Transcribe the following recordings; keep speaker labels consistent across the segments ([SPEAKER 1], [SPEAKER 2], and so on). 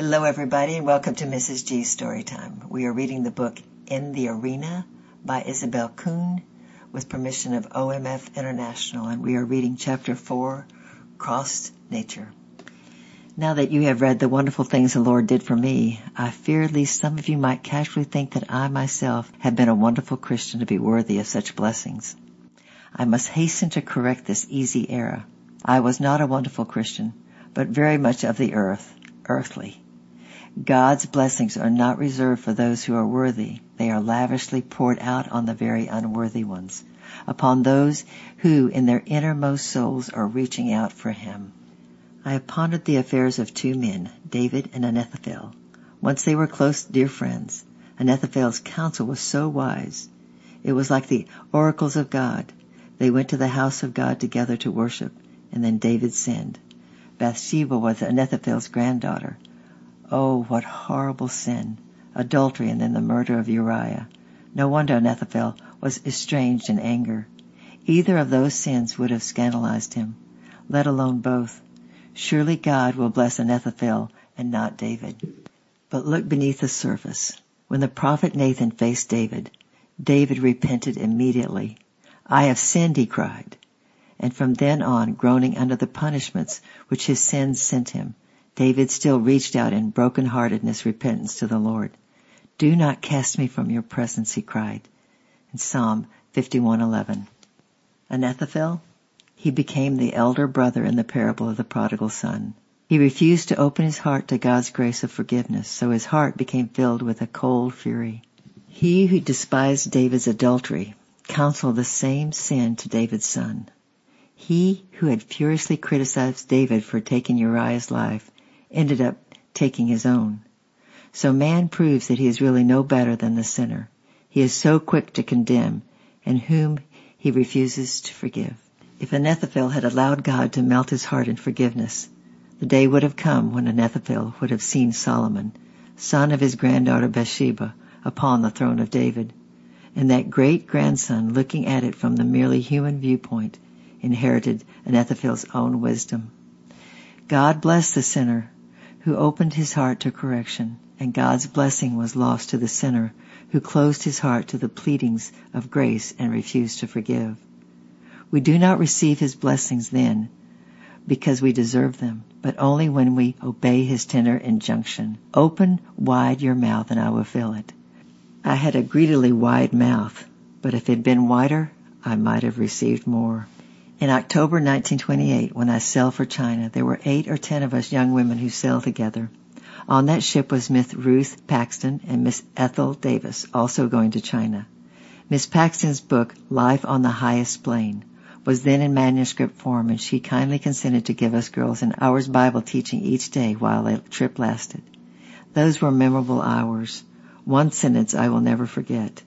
[SPEAKER 1] Hello, everybody, and welcome to Mrs. G's Storytime. We are reading the book In the Arena by Isabel Kuhn with permission of OMF International, and we are reading Chapter 4, Crossed Nature. Now that you have read the wonderful things the Lord did for me, I fear lest some of you might casually think that I myself have been a wonderful Christian to be worthy of such blessings. I must hasten to correct this easy error. I was not a wonderful Christian, but very much of the earth, earthly. God's blessings are not reserved for those who are worthy. They are lavishly poured out on the very unworthy ones, upon those who in their innermost souls are reaching out for Him. I have pondered the affairs of two men, David and Ahithophel. Once they were close, dear friends. Ahithophel's counsel was so wise. It was like the oracles of God. They went to the house of God together to worship, and then David sinned. Bathsheba was Ahithophel's granddaughter. Oh, what horrible sin! Adultery and then the murder of Uriah. No wonder Ahithophel was estranged in anger. Either of those sins would have scandalized him, let alone both. Surely God will bless Ahithophel and not David. But look beneath the surface. When the prophet Nathan faced David, David repented immediately. I have sinned, he cried. And from then on, groaning under the punishments which his sins sent him, David still reached out in broken-heartedness repentance to the Lord. Do not cast me from your presence, he cried. In Psalm 51:11. Ahithophel, he became the elder brother in the parable of the prodigal son. He refused to open his heart to God's grace of forgiveness, so his heart became filled with a cold fury. He who despised David's adultery counseled the same sin to David's son. He who had furiously criticized David for taking Uriah's life ended up taking his own. So man proves that he is really no better than the sinner. He is so quick to condemn and whom he refuses to forgive. If Ahithophel had allowed God to melt his heart in forgiveness, the day would have come when Ahithophel would have seen Solomon, son of his granddaughter Bathsheba, upon the throne of David, and that great grandson looking at it from the merely human viewpoint inherited Ahithophel's own wisdom. God bless the sinner who opened his heart to correction, and God's blessing was lost to the sinner who closed his heart to the pleadings of grace and refused to forgive. We do not receive his blessings then because we deserve them, but only when we obey his tender injunction. Open wide your mouth and I will fill it. I had a greedily wide mouth, but if it had been wider, I might have received more. In October 1928, when I sailed for China, there were eight or ten of us young women who sailed together. On that ship was Miss Ruth Paxton and Miss Ethel Davis, also going to China. Miss Paxton's book, Life on the Highest Plane, was then in manuscript form and she kindly consented to give us girls an hour's Bible teaching each day while the trip lasted. Those were memorable hours. One sentence I will never forget.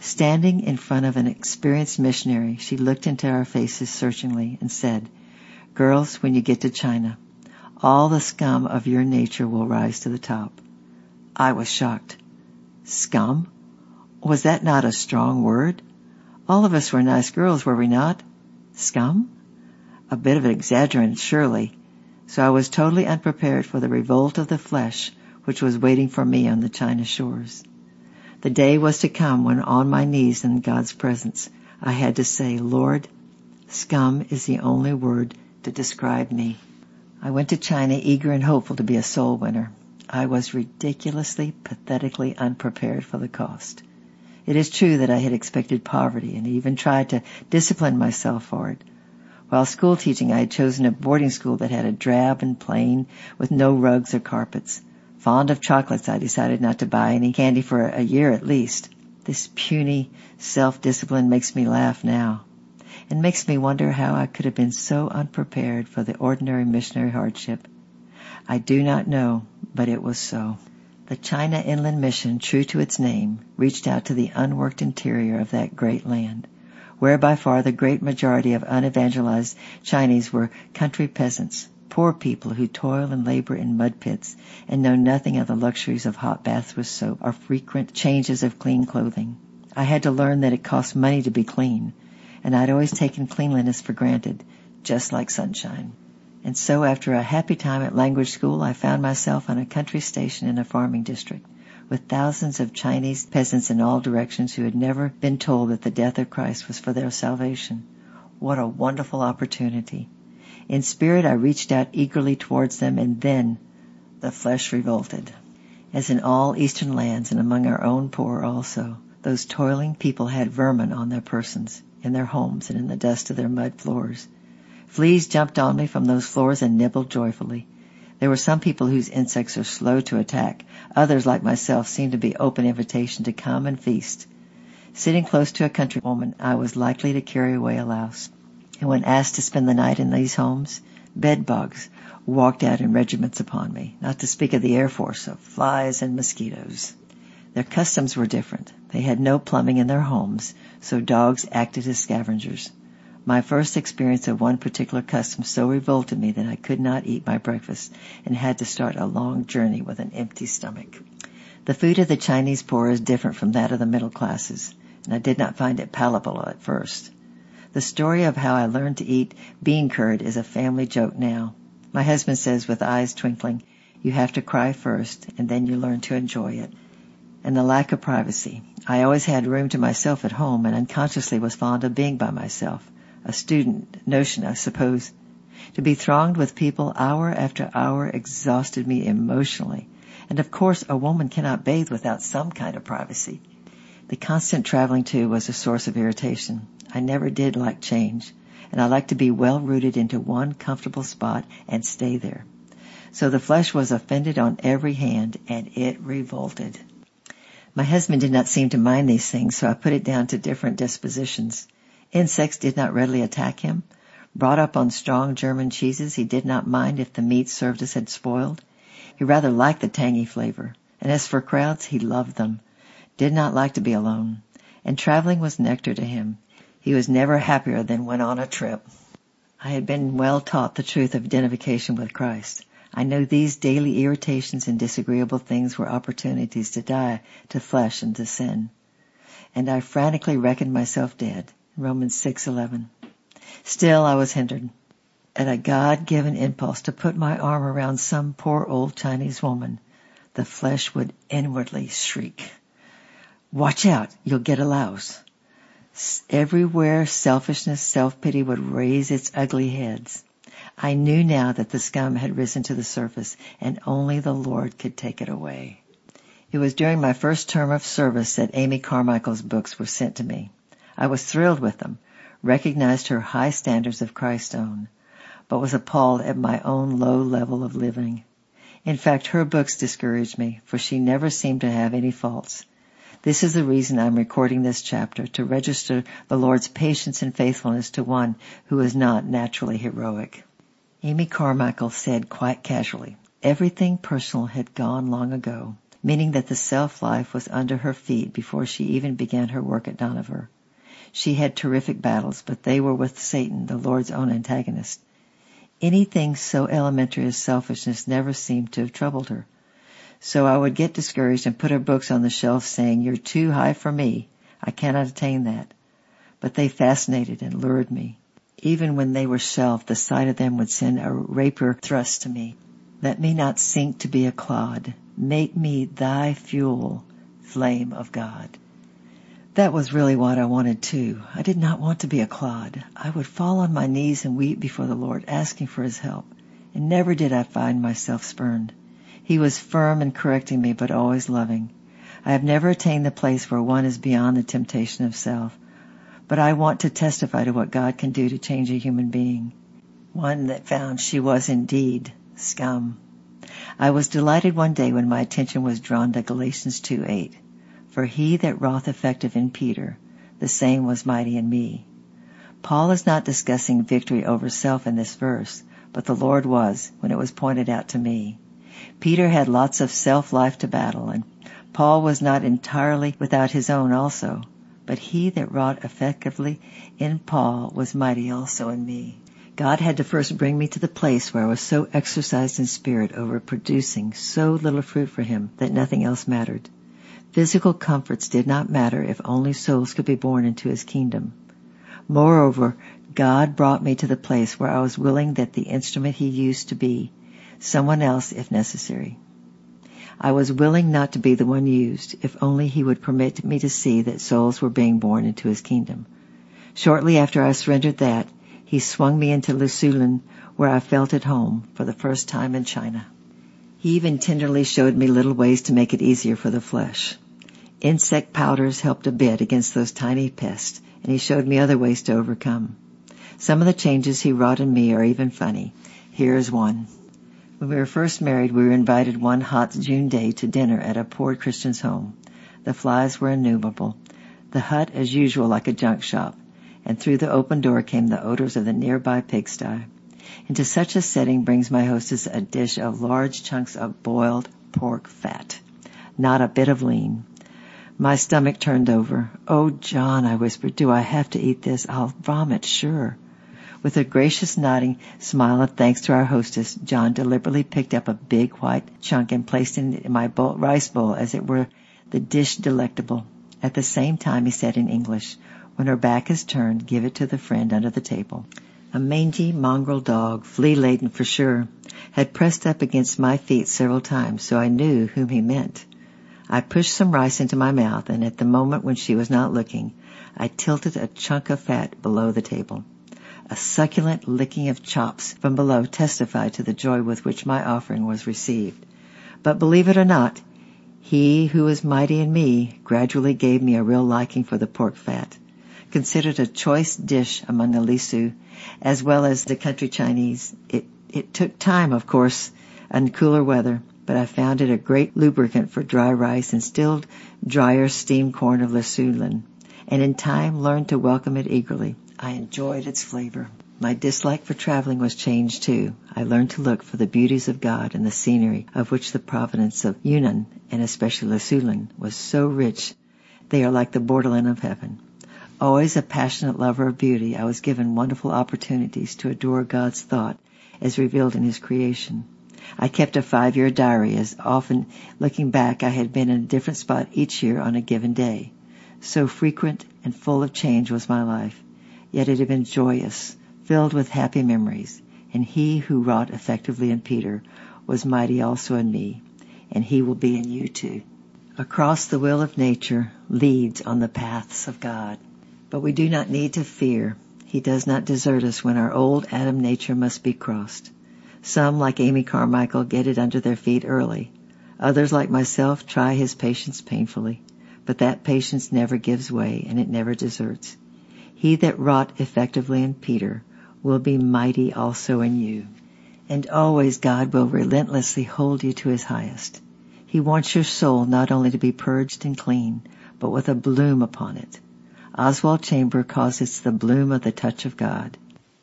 [SPEAKER 1] Standing in front of an experienced missionary, she looked into our faces searchingly and said, Girls, when you get to China, all the scum of your nature will rise to the top. I was shocked. Scum? Was that not a strong word? All of us were nice girls, were we not? Scum? A bit of an exaggerant, surely. So I was totally unprepared for the revolt of the flesh which was waiting for me on the China shores. The day was to come when on my knees in God's presence I had to say, Lord, scum is the only word to describe me. I went to China eager and hopeful to be a soul winner. I was ridiculously, pathetically unprepared for the cost. It is true that I had expected poverty and even tried to discipline myself for it. While school teaching, I had chosen a boarding school that had a drab and plain with no rugs or carpets. Fond of chocolates, I decided not to buy any candy for a year at least. This puny self-discipline makes me laugh now and makes me wonder how I could have been so unprepared for the ordinary missionary hardship. I do not know, but it was so. The China Inland Mission, true to its name, reached out to the unworked interior of that great land, where by far the great majority of unevangelized Chinese were country peasants, poor people who toil and labor in mud pits and know nothing of the luxuries of hot baths with soap or frequent changes of clean clothing. I had to learn that it costs money to be clean, and I'd always taken cleanliness for granted, just like sunshine. And so after a happy time at language school, I found myself on a country station in a farming district with thousands of Chinese peasants in all directions who had never been told that the death of Christ was for their salvation. What a wonderful opportunity. In spirit I reached out eagerly towards them and then the flesh revolted. As in all eastern lands and among our own poor also, those toiling people had vermin on their persons, in their homes and in the dust of their mud floors. Fleas jumped on me from those floors and nibbled joyfully. There were some people whose insects are slow to attack. Others, like myself, seemed to be open invitation to come and feast. Sitting close to a countrywoman, I was likely to carry away a louse. And when asked to spend the night in these homes, bed bugs walked out in regiments upon me, not to speak of the Air Force of flies and mosquitoes. Their customs were different. They had no plumbing in their homes, so dogs acted as scavengers. My first experience of one particular custom so revolted me that I could not eat my breakfast and had to start a long journey with an empty stomach. The food of the Chinese poor is different from that of the middle classes, and I did not find it palatable at first. The story of how I learned to eat bean curd is a family joke now. My husband says with eyes twinkling, you have to cry first and then you learn to enjoy it. And the lack of privacy. I always had room to myself at home and unconsciously was fond of being by myself a student notion, I suppose. To be thronged with people hour after hour exhausted me emotionally. And of course, a woman cannot bathe without some kind of privacy. The constant traveling too was a source of irritation. I never did like change, and I like to be well rooted into one comfortable spot and stay there. So the flesh was offended on every hand, and it revolted. My husband did not seem to mind these things, so I put it down to different dispositions. Insects did not readily attack him. Brought up on strong German cheeses, he did not mind if the meat served us had spoiled. He rather liked the tangy flavor. And as for crowds, he loved them. Did not like to be alone. And traveling was nectar to him. He was never happier than when on a trip. I had been well taught the truth of identification with Christ. I knew these daily irritations and disagreeable things were opportunities to die to flesh and to sin. And I frantically reckoned myself dead. Romans 6:11. Still I was hindered. At a God-given impulse to put my arm around some poor old Chinese woman, the flesh would inwardly shriek. Watch out, you'll get a louse. Everywhere selfishness, self-pity would raise its ugly heads. I knew now that the scum had risen to the surface and only the Lord could take it away. It was during my first term of service that Amy Carmichael's books were sent to me. I was thrilled with them, recognized her high standards of Christ's own, but was appalled at my own low level of living. In fact, her books discouraged me, for she never seemed to have any faults. This is the reason I'm recording this chapter, to register the Lord's patience and faithfulness to one who is not naturally heroic. Amy Carmichael said quite casually, everything personal had gone long ago, meaning that the self-life was under her feet before she even began her work at Dohnavur. She had terrific battles, but they were with Satan, the Lord's own antagonist. Anything so elementary as selfishness never seemed to have troubled her. So I would get discouraged and put her books on the shelf saying, you're too high for me. I cannot attain that. But they fascinated and lured me. Even when they were shelved, the sight of them would send a rapier thrust to me. Let me not sink to be a clod. Make me thy fuel, flame of God. That was really what I wanted too. I did not want to be a clod. I would fall on my knees and weep before the Lord, asking for His help. And never did I find myself spurned. He was firm in correcting me, but always loving. I have never attained the place where one is beyond the temptation of self. But I want to testify to what God can do to change a human being. One that found she was indeed scum. I was delighted one day when my attention was drawn to Galatians 2:8. For he that wrought effective in Peter, the same was mighty in me. Paul is not discussing victory over self in this verse, but the Lord was when it was pointed out to me. Peter had lots of self-life to battle, and Paul was not entirely without his own also, but he that wrought effectively in Paul was mighty also in me. God had to first bring me to the place where I was so exercised in spirit over producing so little fruit for him that nothing else mattered. Physical comforts did not matter if only souls could be born into his kingdom. Moreover, God brought me to the place where I was willing that the instrument he used to be someone else if necessary. I was willing not to be the one used if only he would permit me to see that souls were being born into his kingdom. Shortly after I surrendered that, he swung me into Lisuland where I felt at home for the first time in China. He even tenderly showed me little ways to make it easier for the flesh. Insect powders helped a bit against those tiny pests, and he showed me other ways to overcome. Some of the changes he wrought in me are even funny. Here is one. When we were first married, we were invited one hot June day to dinner at a poor Christian's home. The flies were innumerable. The hut, as usual, like a junk shop, and through the open door came the odors of the nearby pigsty. Into such a setting brings my hostess a dish of large chunks of boiled pork fat. Not a bit of lean. My stomach turned over. Oh, John, I whispered, do I have to eat this? I'll vomit, sure. With a gracious nodding smile of thanks to our hostess, John deliberately picked up a big white chunk and placed it in my bowl, rice bowl as it were the dish delectable. At the same time he said in English, when her back is turned, give it to the friend under the table. A mangy mongrel dog, flea laden for sure, had pressed up against my feet several times, so I knew whom he meant. I pushed some rice into my mouth, and at the moment when she was not looking, I tilted a chunk of fat below the table. A succulent licking of chops from below testified to the joy with which my offering was received. But believe it or not, he who is mighty in me gradually gave me a real liking for the pork fat considered a choice dish among the Lisu, as well as the country Chinese. It, it took time, of course, and cooler weather, but I found it a great lubricant for dry rice and still drier steamed corn of Lisuland, and in time learned to welcome it eagerly. I enjoyed its flavor. My dislike for traveling was changed too. I learned to look for the beauties of God and the scenery of which the province of Yunnan, and especially Lisuland, was so rich. They are like the borderland of heaven. Always a passionate lover of beauty, I was given wonderful opportunities to adore God's thought as revealed in His creation. I kept a five-year diary as often looking back I had been in a different spot each year on a given day. So frequent and full of change was my life. Yet it had been joyous, filled with happy memories, and He who wrought effectively in Peter was mighty also in me, and He will be in you too. Across the will of nature leads on the paths of God. But we do not need to fear. He does not desert us when our old Adam nature must be crossed. Some, like Amy Carmichael, get it under their feet early. Others, like myself, try his patience painfully. But that patience never gives way and it never deserts. He that wrought effectively in Peter will be mighty also in you. And always God will relentlessly hold you to his highest. He wants your soul not only to be purged and clean, but with a bloom upon it. Oswald Chamber calls it the bloom of the touch of God.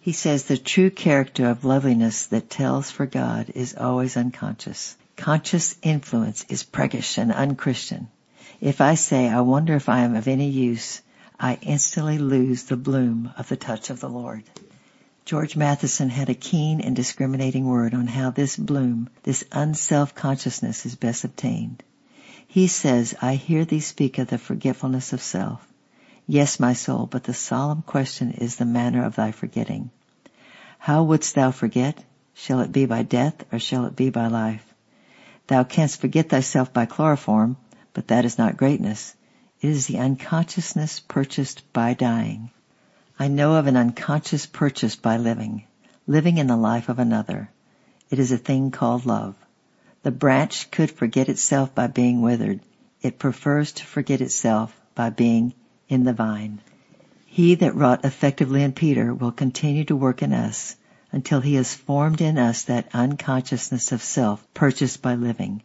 [SPEAKER 1] He says the true character of loveliness that tells for God is always unconscious. Conscious influence is preggish and unchristian. If I say, I wonder if I am of any use, I instantly lose the bloom of the touch of the Lord. George Matheson had a keen and discriminating word on how this bloom, this unself-consciousness is best obtained. He says, I hear thee speak of the forgetfulness of self. Yes, my soul, but the solemn question is the manner of thy forgetting. How wouldst thou forget? Shall it be by death or shall it be by life? Thou canst forget thyself by chloroform, but that is not greatness. It is the unconsciousness purchased by dying. I know of an unconscious purchase by living, living in the life of another. It is a thing called love. The branch could forget itself by being withered. It prefers to forget itself by being in the vine. He that wrought effectively in Peter will continue to work in us until he has formed in us that unconsciousness of self purchased by living,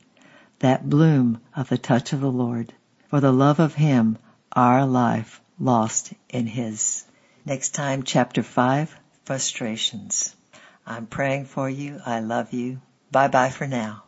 [SPEAKER 1] that bloom of the touch of the Lord, for the love of him, our life lost in his. Next time, chapter five, frustrations. I'm praying for you. I love you. Bye bye for now.